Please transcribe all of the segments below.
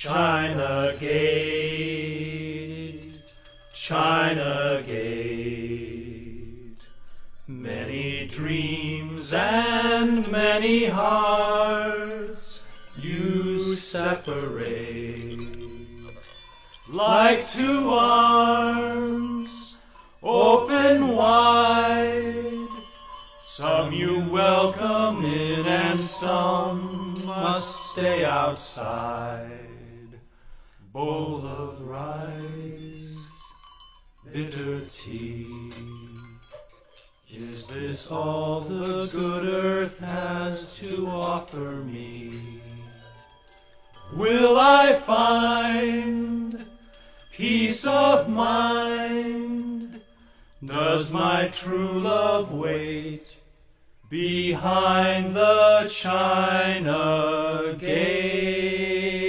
China Gate, China Gate. Many dreams and many hearts you separate. Like two arms open wide, some you welcome in and some must stay outside bowl of rice, bitter tea. Is this all the good earth has to offer me? Will I find peace of mind? Does my true love wait behind the china gate?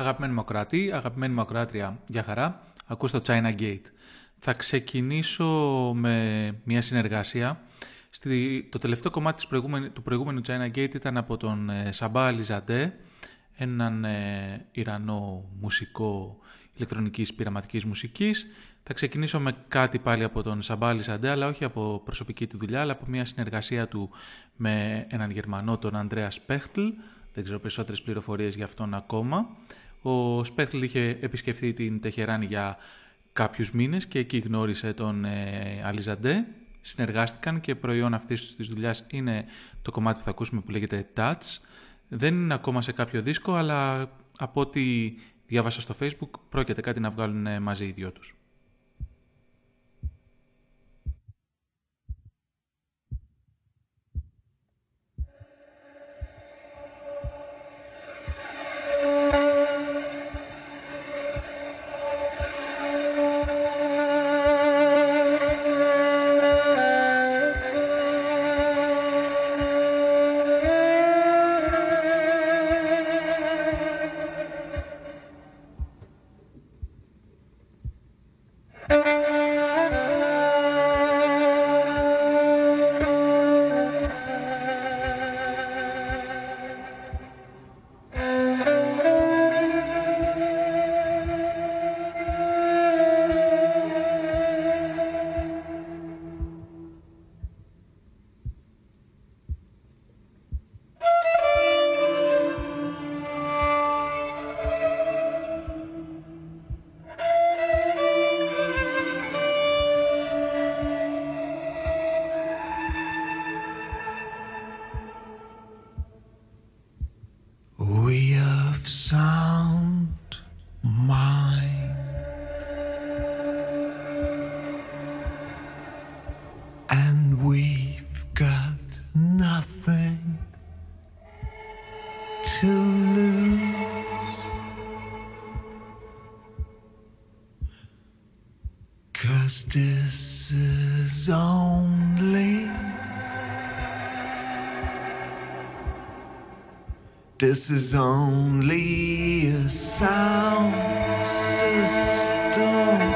Αγαπημένη Μοκράτη, αγαπημένη Μοκράτρια, για χαρά, ακούς το China Gate. Θα ξεκινήσω με μια συνεργασία. Στη, το τελευταίο κομμάτι της του προηγούμενου China Gate ήταν από τον ε, Σαμπά Αλιζαντέ, έναν ε, Ιρανό μουσικό ηλεκτρονικής πειραματικής μουσικής. Θα ξεκινήσω με κάτι πάλι από τον Σαμπά Αλιζαντέ, αλλά όχι από προσωπική του δουλειά, αλλά από μια συνεργασία του με έναν Γερμανό, τον Ανδρέας Σπέχτλ. Δεν ξέρω περισσότερες πληροφορίες για αυτόν ακόμα. Ο Σπέχλ είχε επισκεφθεί την Τεχεράνη για κάποιους μήνες και εκεί γνώρισε τον ε, Αλιζαντέ. Συνεργάστηκαν και προϊόν αυτής της δουλειάς είναι το κομμάτι που θα ακούσουμε που λέγεται Touch. Δεν είναι ακόμα σε κάποιο δίσκο, αλλά από ό,τι διάβασα στο facebook πρόκειται κάτι να βγάλουν ε, μαζί οι δυο τους. This is only a sound system.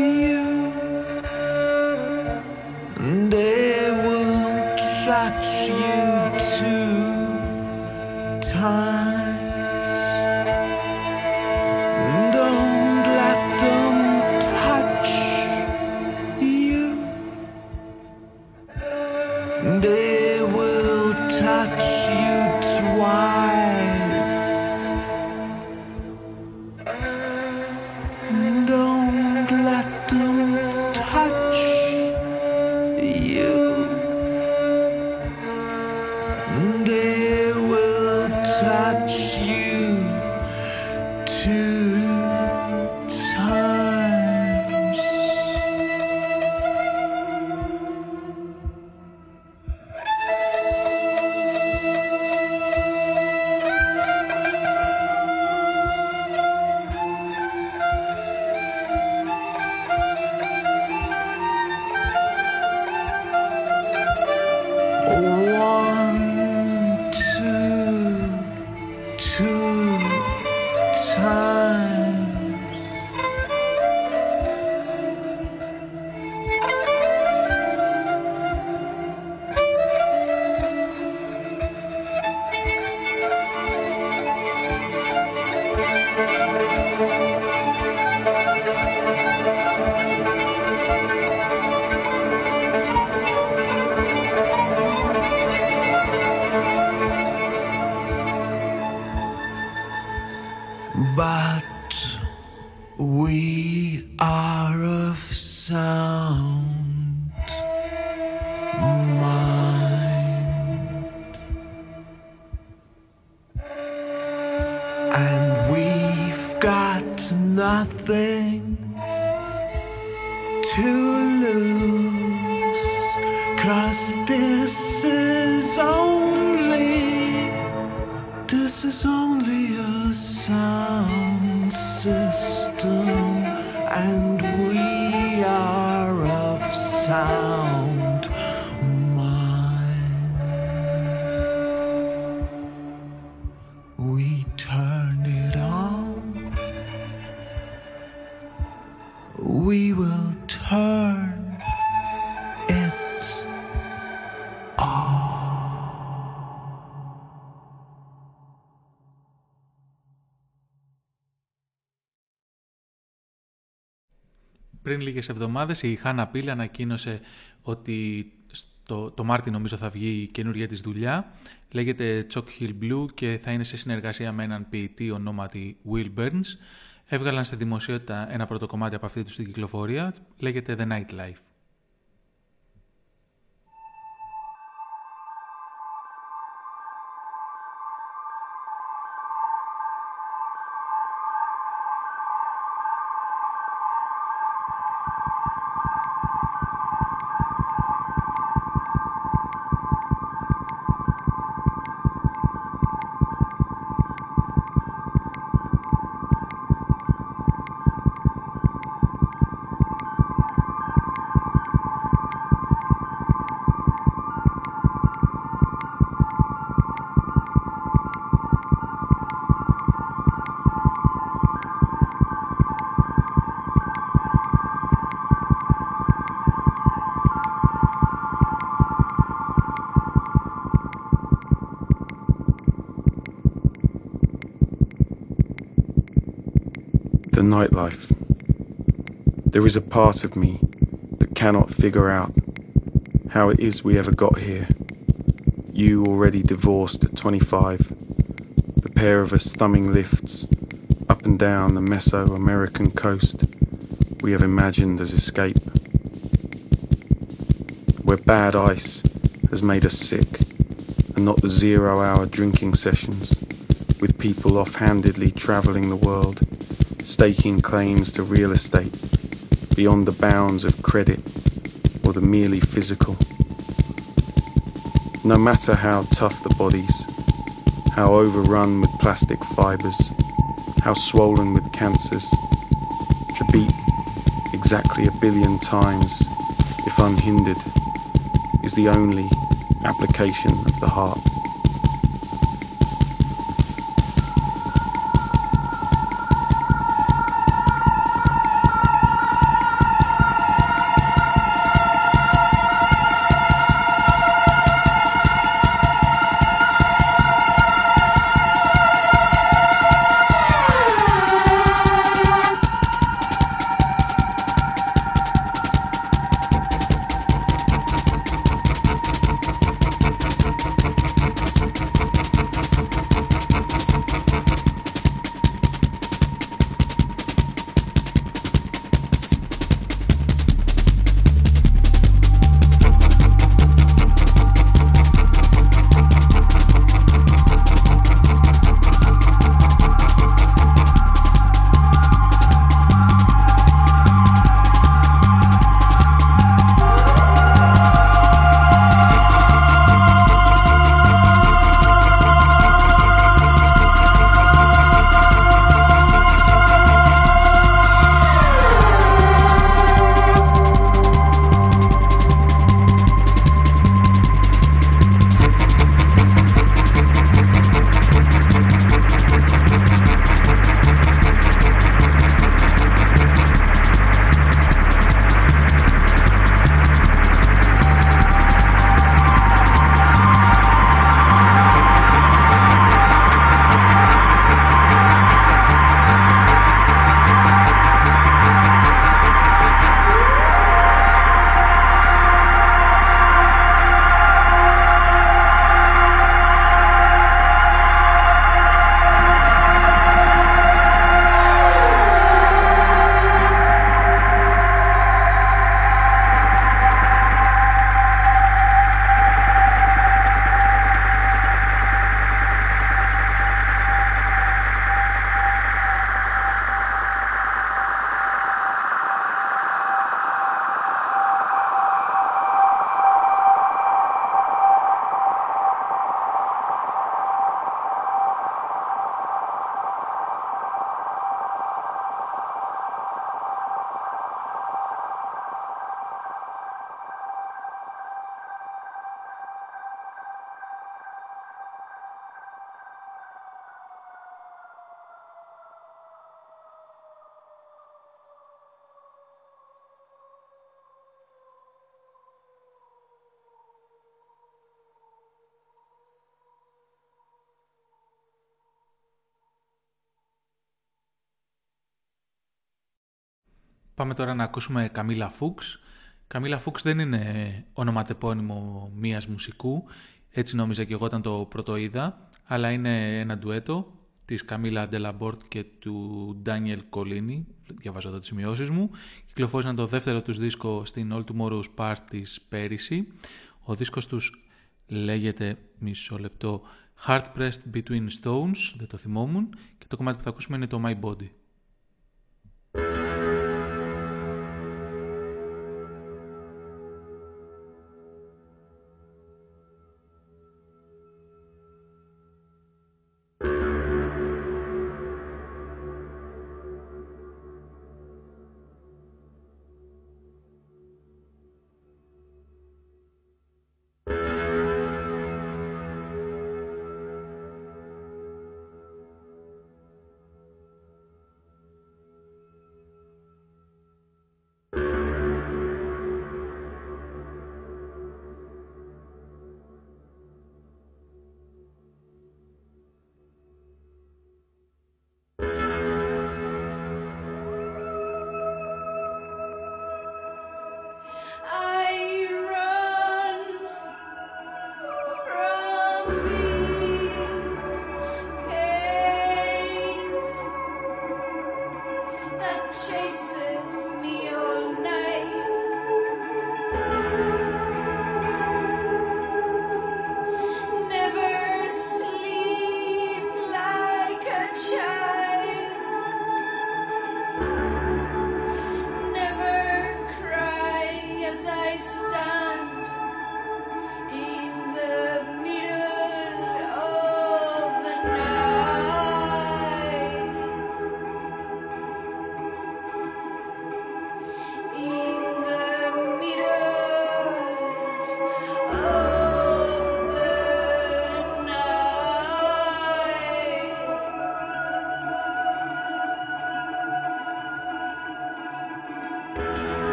They and it will touch you. nothing λίγες εβδομάδες η Χάνα Πίλ ανακοίνωσε ότι στο, το Μάρτι νομίζω θα βγει η καινούργια της δουλειά. Λέγεται Chalk Hill Blue και θα είναι σε συνεργασία με έναν ποιητή ονόματι Will Burns. Έβγαλαν στη δημοσιότητα ένα πρώτο κομμάτι από αυτή τους στην κυκλοφορία. Λέγεται The Nightlife. Nightlife. There is a part of me that cannot figure out how it is we ever got here. You already divorced at 25, the pair of us thumbing lifts up and down the Mesoamerican coast we have imagined as escape. Where bad ice has made us sick, and not the zero hour drinking sessions with people off-handedly travelling the world staking claims to real estate beyond the bounds of credit or the merely physical. No matter how tough the bodies, how overrun with plastic fibres, how swollen with cancers, to beat exactly a billion times, if unhindered, is the only application of the heart. Πάμε τώρα να ακούσουμε Καμίλα Φούξ. Καμίλα Φούξ δεν είναι ονοματεπώνυμο μίας μουσικού, έτσι νόμιζα και εγώ όταν το πρώτο είδα, αλλά είναι ένα ντουέτο της Καμίλα Ντελαμπόρτ και του Ντάνιελ Κολίνι, διαβάζω εδώ τις σημειώσεις μου. Κυκλοφόρησαν το δεύτερο τους δίσκο στην All Tomorrow's Parties πέρυσι. Ο δίσκος τους λέγεται μισό λεπτό Heart Pressed Between Stones, δεν το θυμόμουν, και το κομμάτι που θα ακούσουμε είναι το My Body.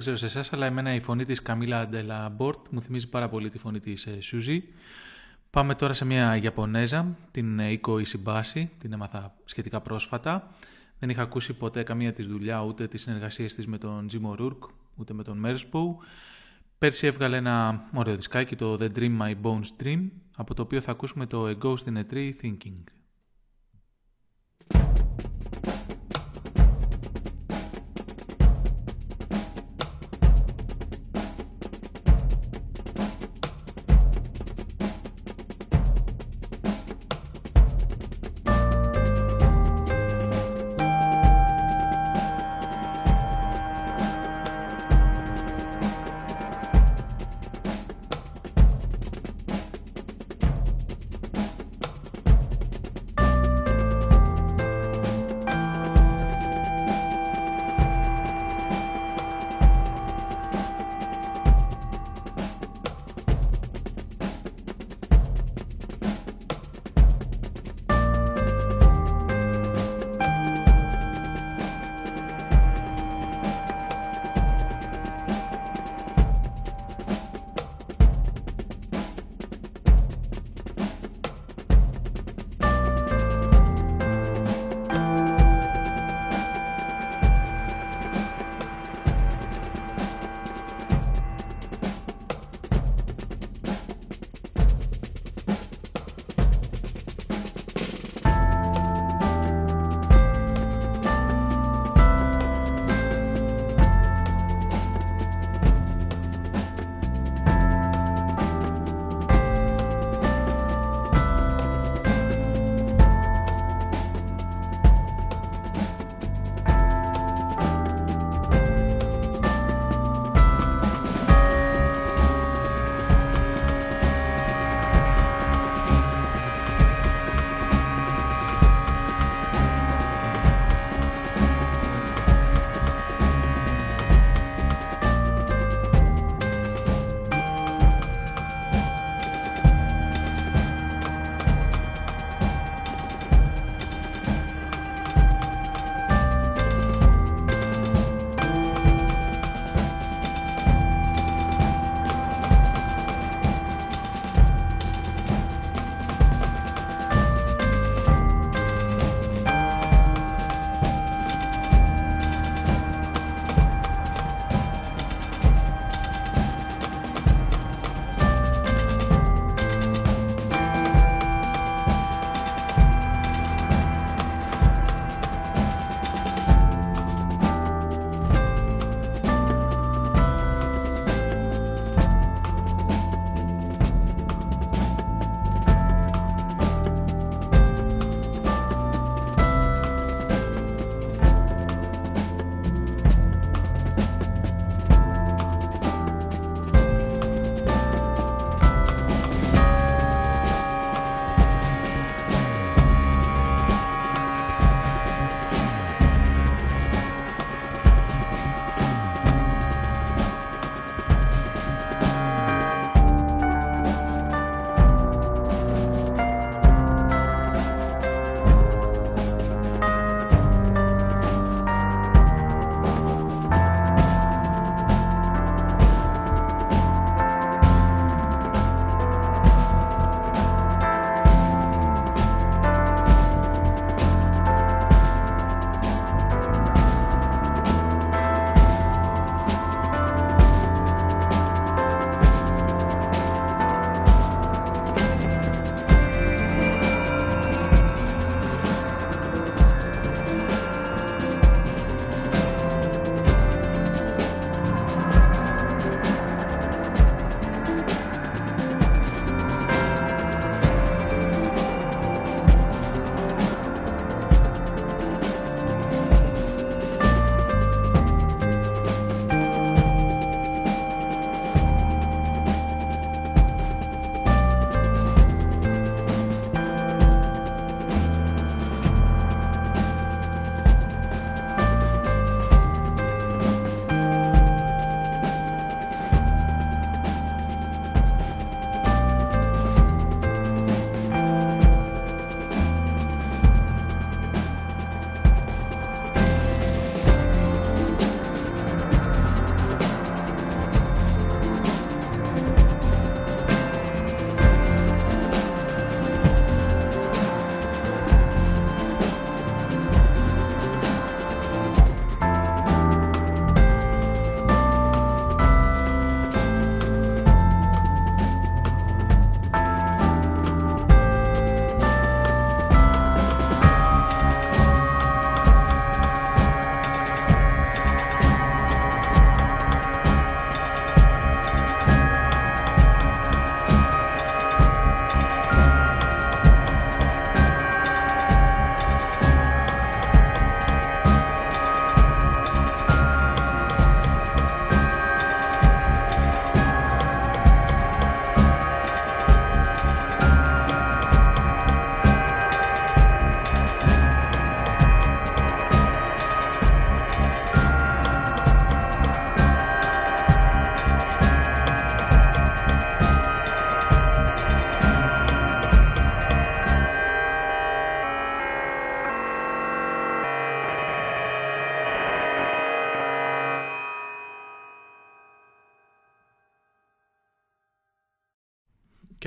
Ξέρω σε εσάς, αλλά εμένα η φωνή της Καμίλα Ντελα Μπόρτ μου θυμίζει πάρα πολύ τη φωνή της Σούζη. Πάμε τώρα σε μια Ιαπωνέζα, την Iko Ishibashi, την έμαθα σχετικά πρόσφατα. Δεν είχα ακούσει ποτέ καμία της δουλειά, ούτε τις συνεργασίες της με τον Jim O'Rourke, ούτε με τον Mersbow. Πέρσι έβγαλε ένα ωραίο δισκάκι, το The Dream My Bones Dream, από το οποίο θα ακούσουμε το A Ghost in a Tree Thinking.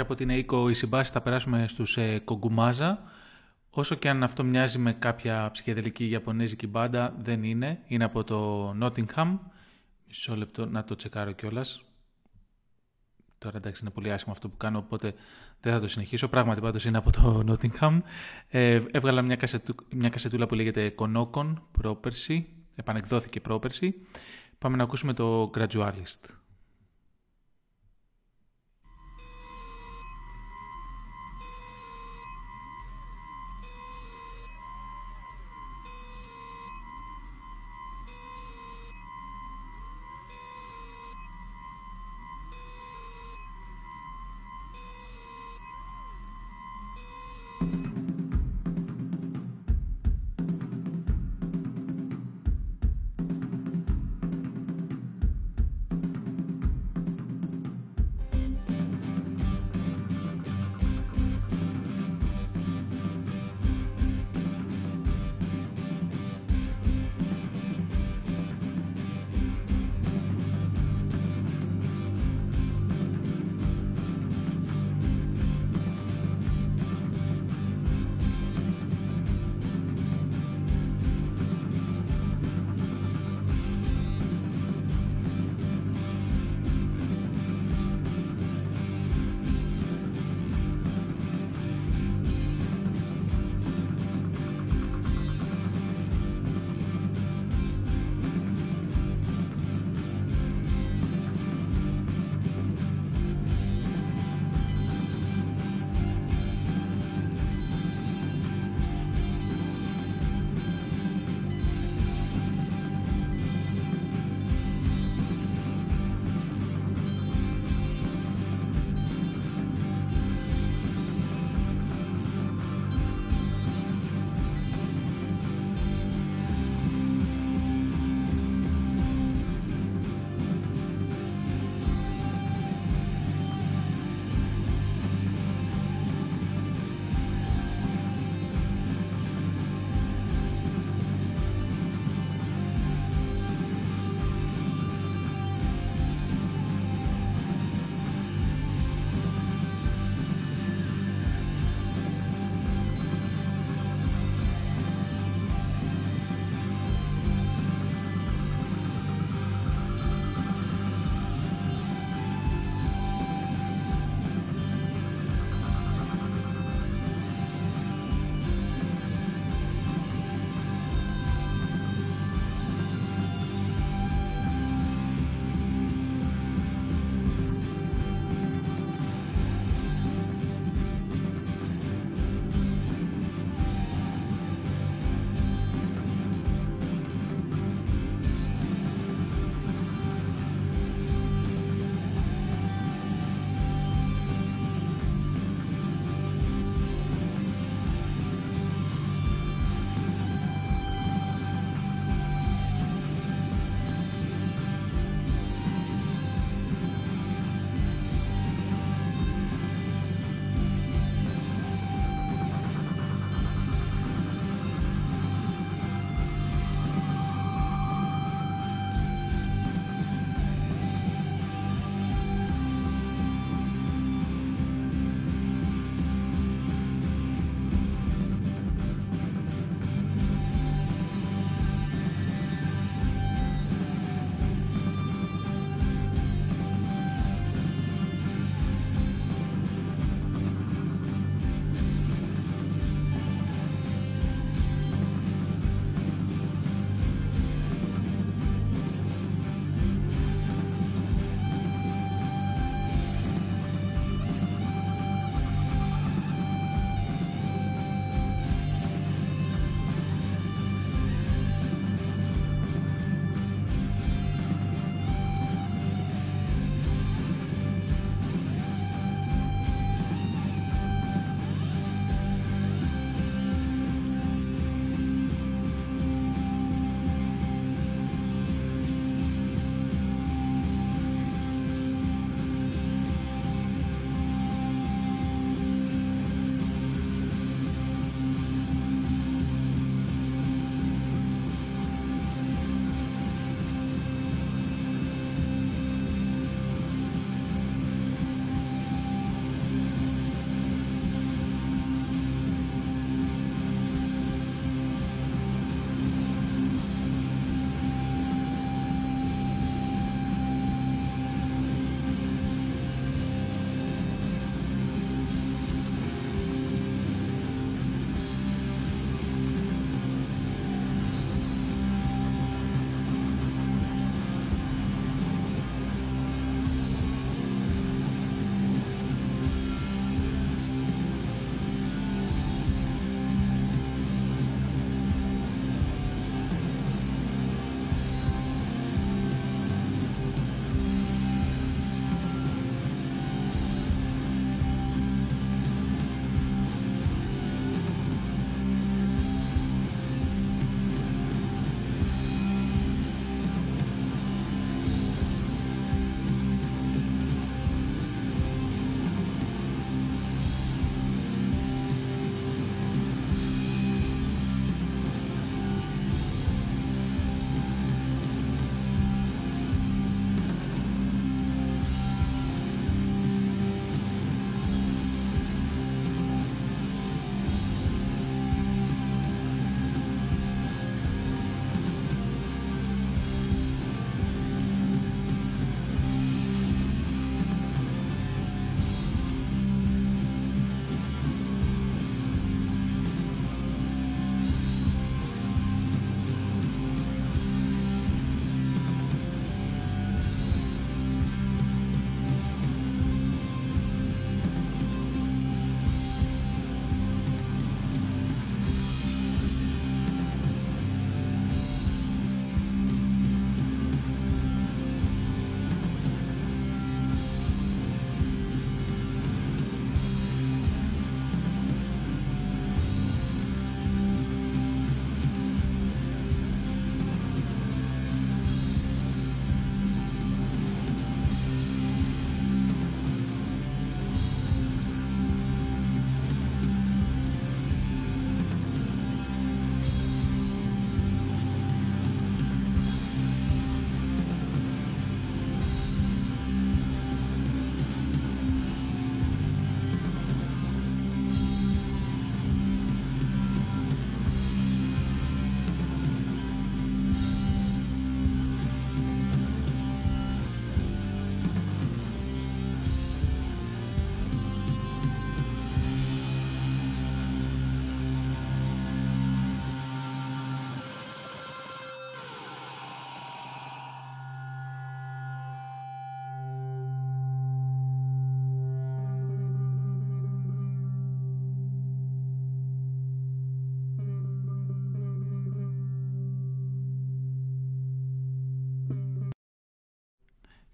Από την Eiko Ισιμπάση θα περάσουμε στους ε, Κογκουμάζα. Όσο και αν αυτό μοιάζει με κάποια ψυχεδελική Ιαπωνέζικη μπάντα, δεν είναι. Είναι από το Nottingham. Μισό λεπτό να το τσεκάρω κιόλας. Τώρα εντάξει είναι πολύ άσχημο αυτό που κάνω, οπότε δεν θα το συνεχίσω. Πράγματι πάντως είναι από το Nottingham. Ε, έβγαλα μια, κασετού, μια κασετούλα που λέγεται Κονόκον πρόπερση. Επανεκδόθηκε πρόπερση. Πάμε να ακούσουμε το Gradualist.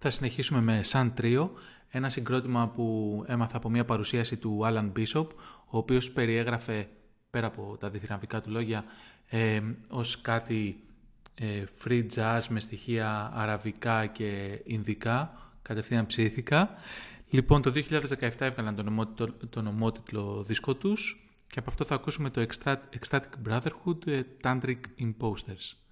Θα συνεχίσουμε με Sun Trio, ένα συγκρότημα που έμαθα από μια παρουσίαση του Alan Bishop, ο οποίος περιέγραφε, πέρα από τα διθυναβικά του λόγια, ε, ως κάτι ε, free jazz με στοιχεία αραβικά και ινδικά, κατευθείαν ψήθηκα. Λοιπόν, το 2017 έβγαλαν τον ομότιτλο, τον ομότιτλο δίσκο τους και από αυτό θα ακούσουμε το Ecstatic Brotherhood ε, Tantric Imposters.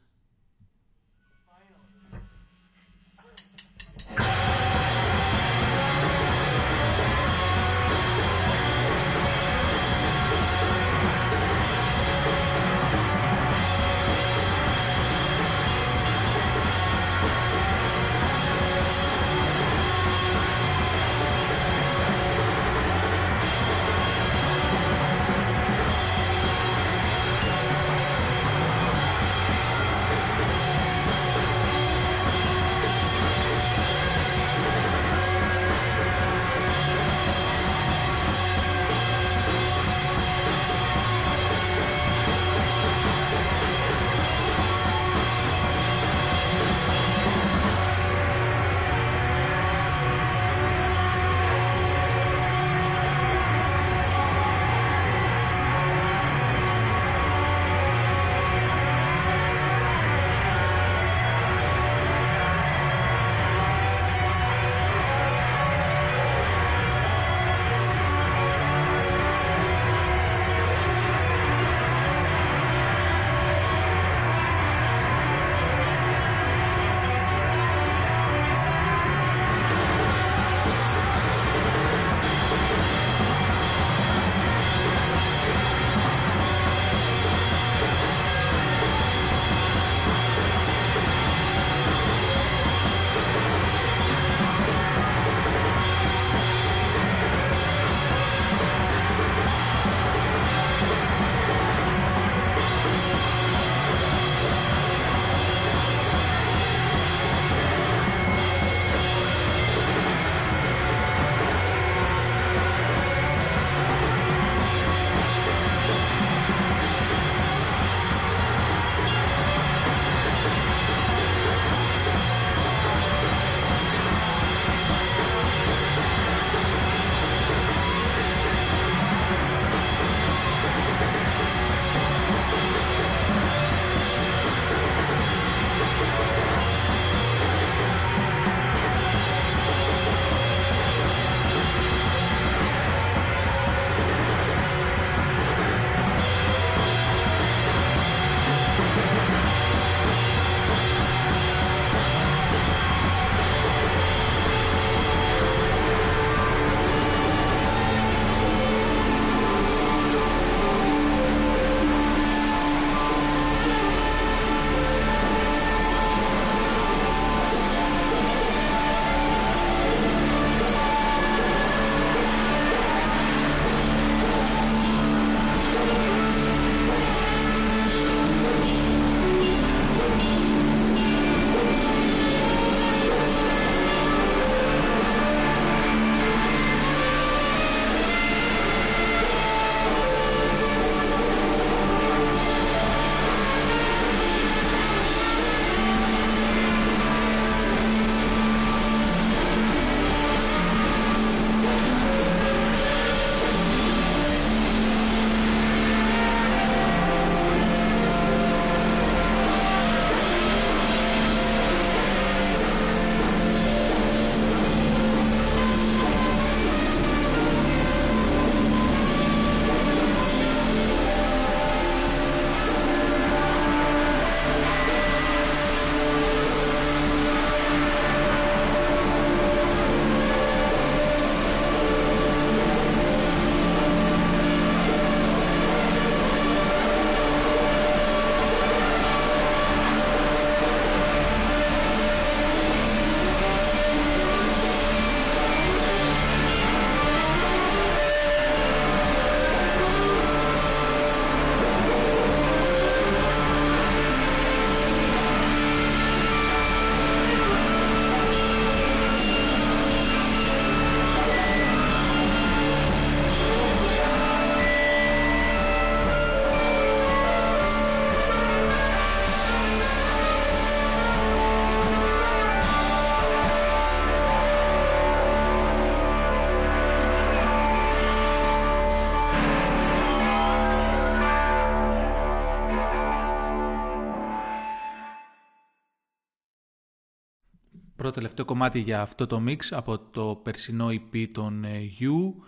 Τελευταίο κομμάτι για αυτό το mix από το περσινό EP των You,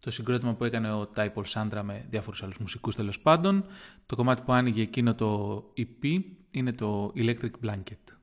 το συγκρότημα που έκανε ο Τάιπολ Σάντρα με διάφορους άλλους μουσικούς τέλος πάντων. Το κομμάτι που άνοιγε εκείνο το EP είναι το Electric Blanket.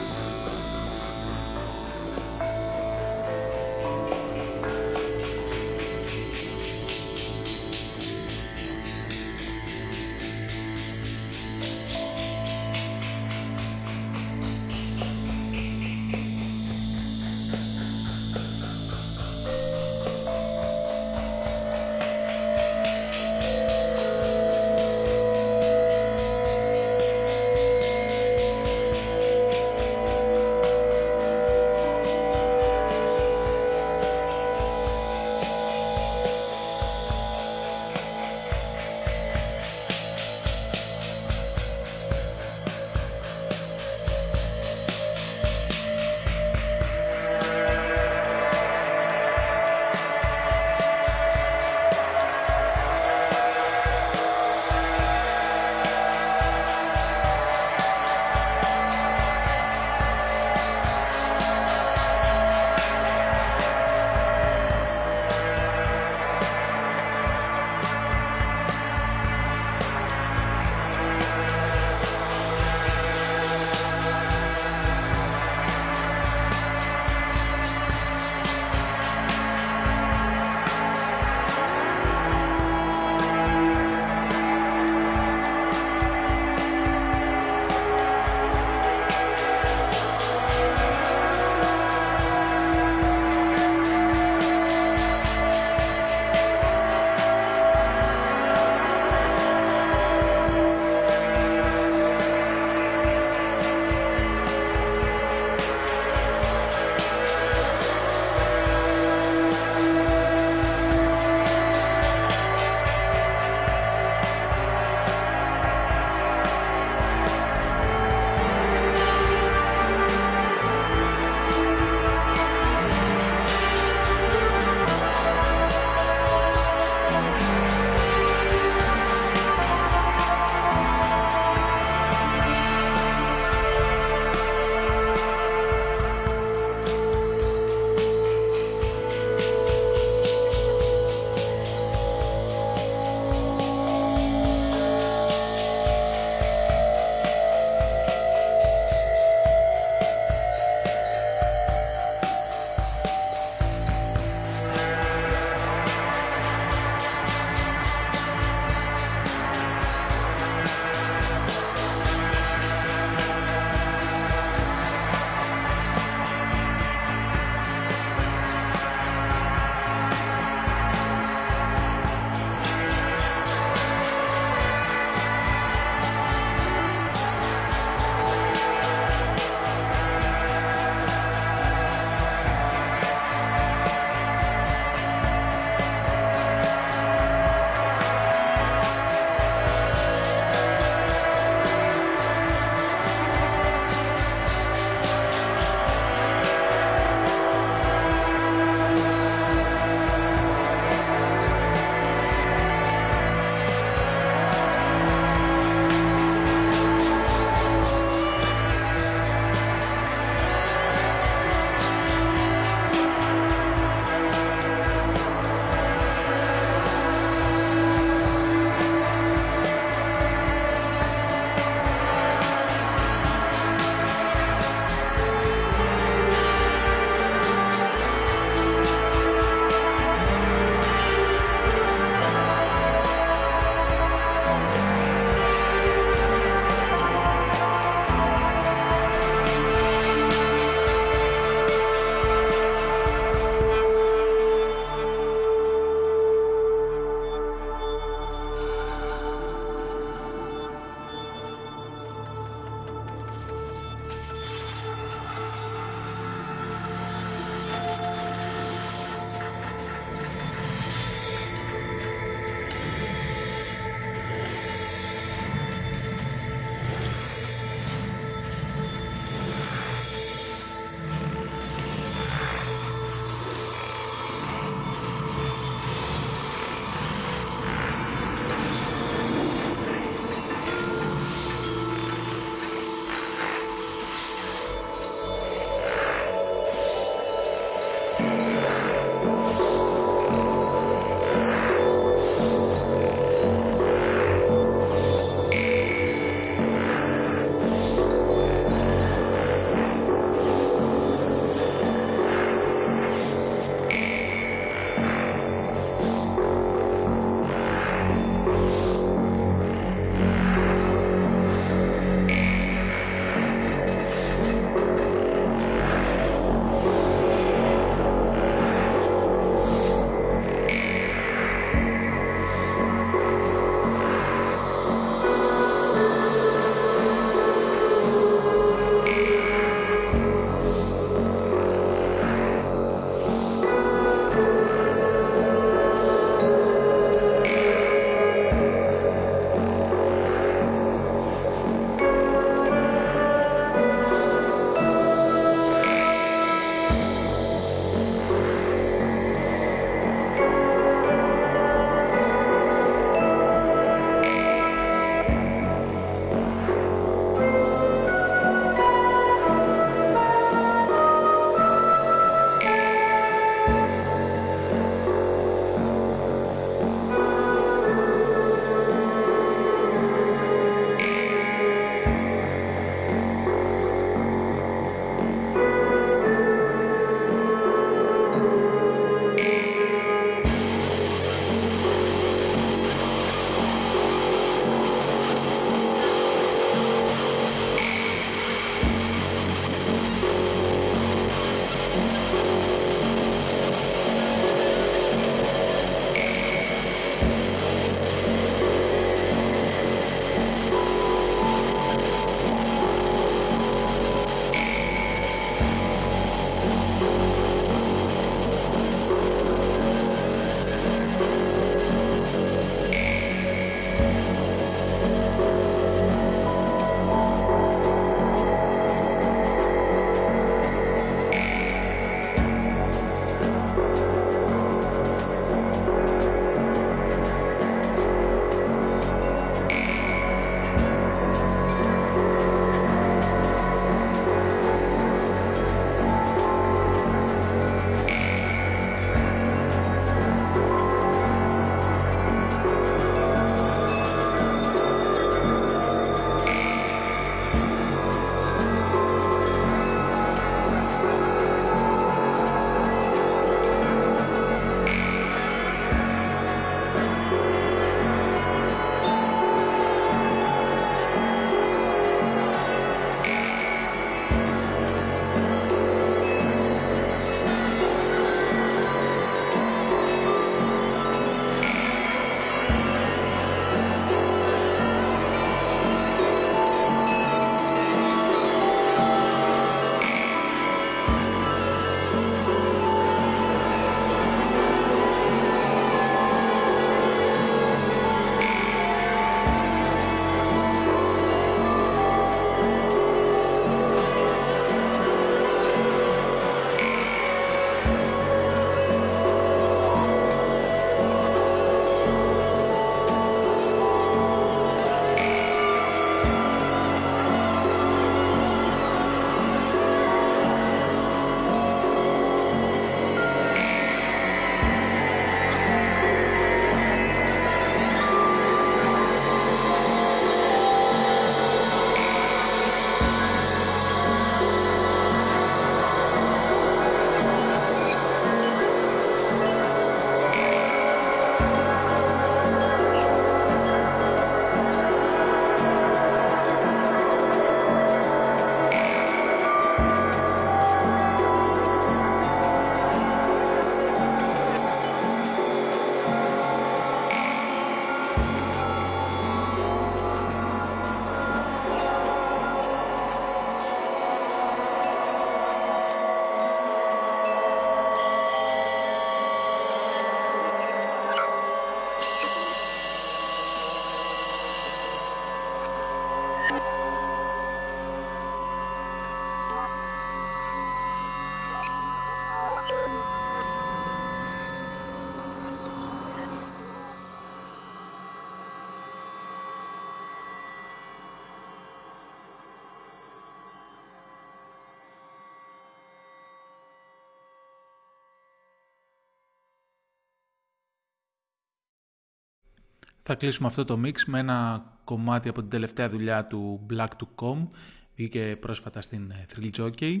Θα κλείσουμε αυτό το mix με ένα κομμάτι από την τελευταία δουλειά του Black to Com. Βγήκε πρόσφατα στην ε, Thrill Jockey.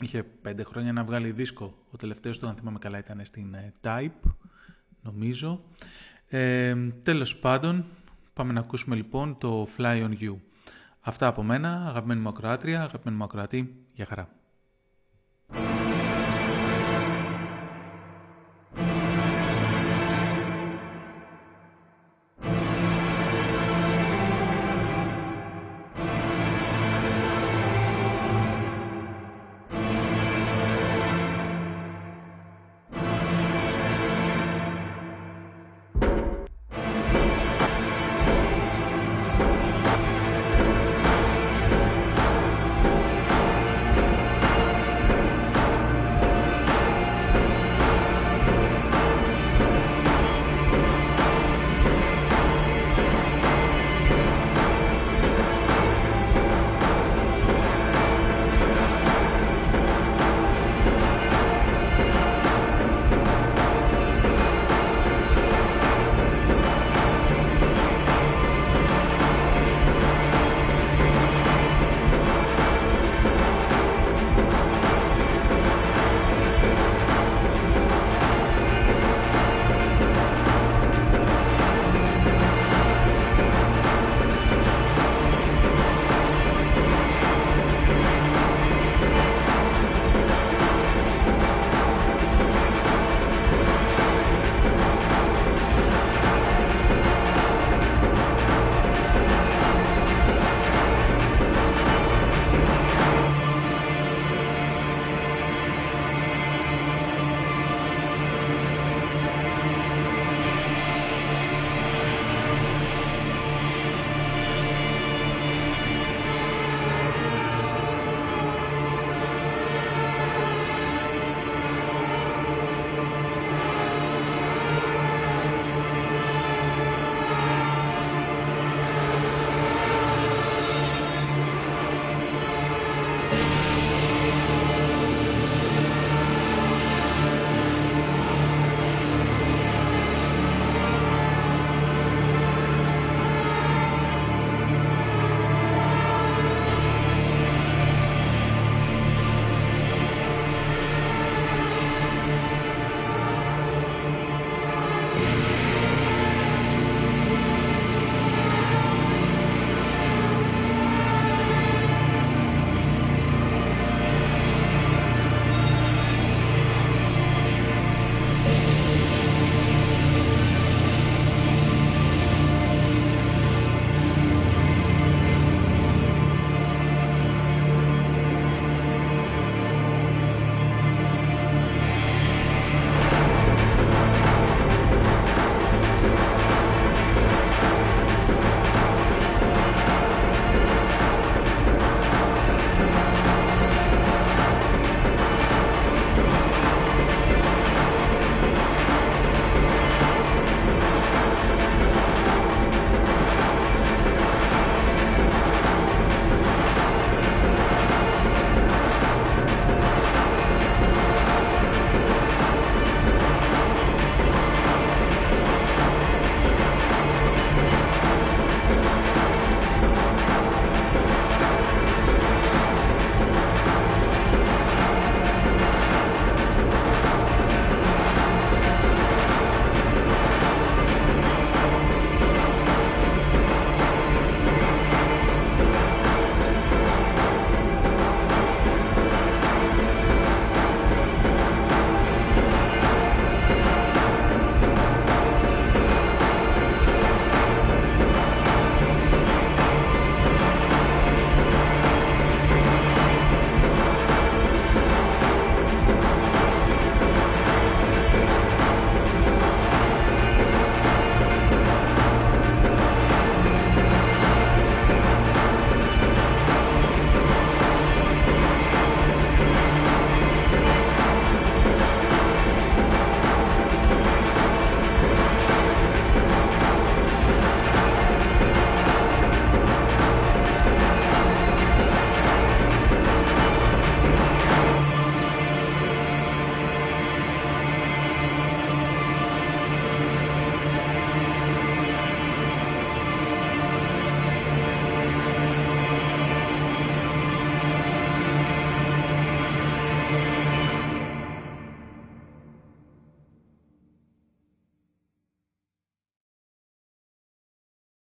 Είχε πέντε χρόνια να βγάλει δίσκο. Ο τελευταίος του, αν θυμάμαι καλά, ήταν στην ε, Type, νομίζω. Ε, τέλος πάντων, πάμε να ακούσουμε λοιπόν το Fly on You. Αυτά από μένα, αγαπημένη μου ακροάτρια, αγαπημένη μου ακροατή, για χαρά.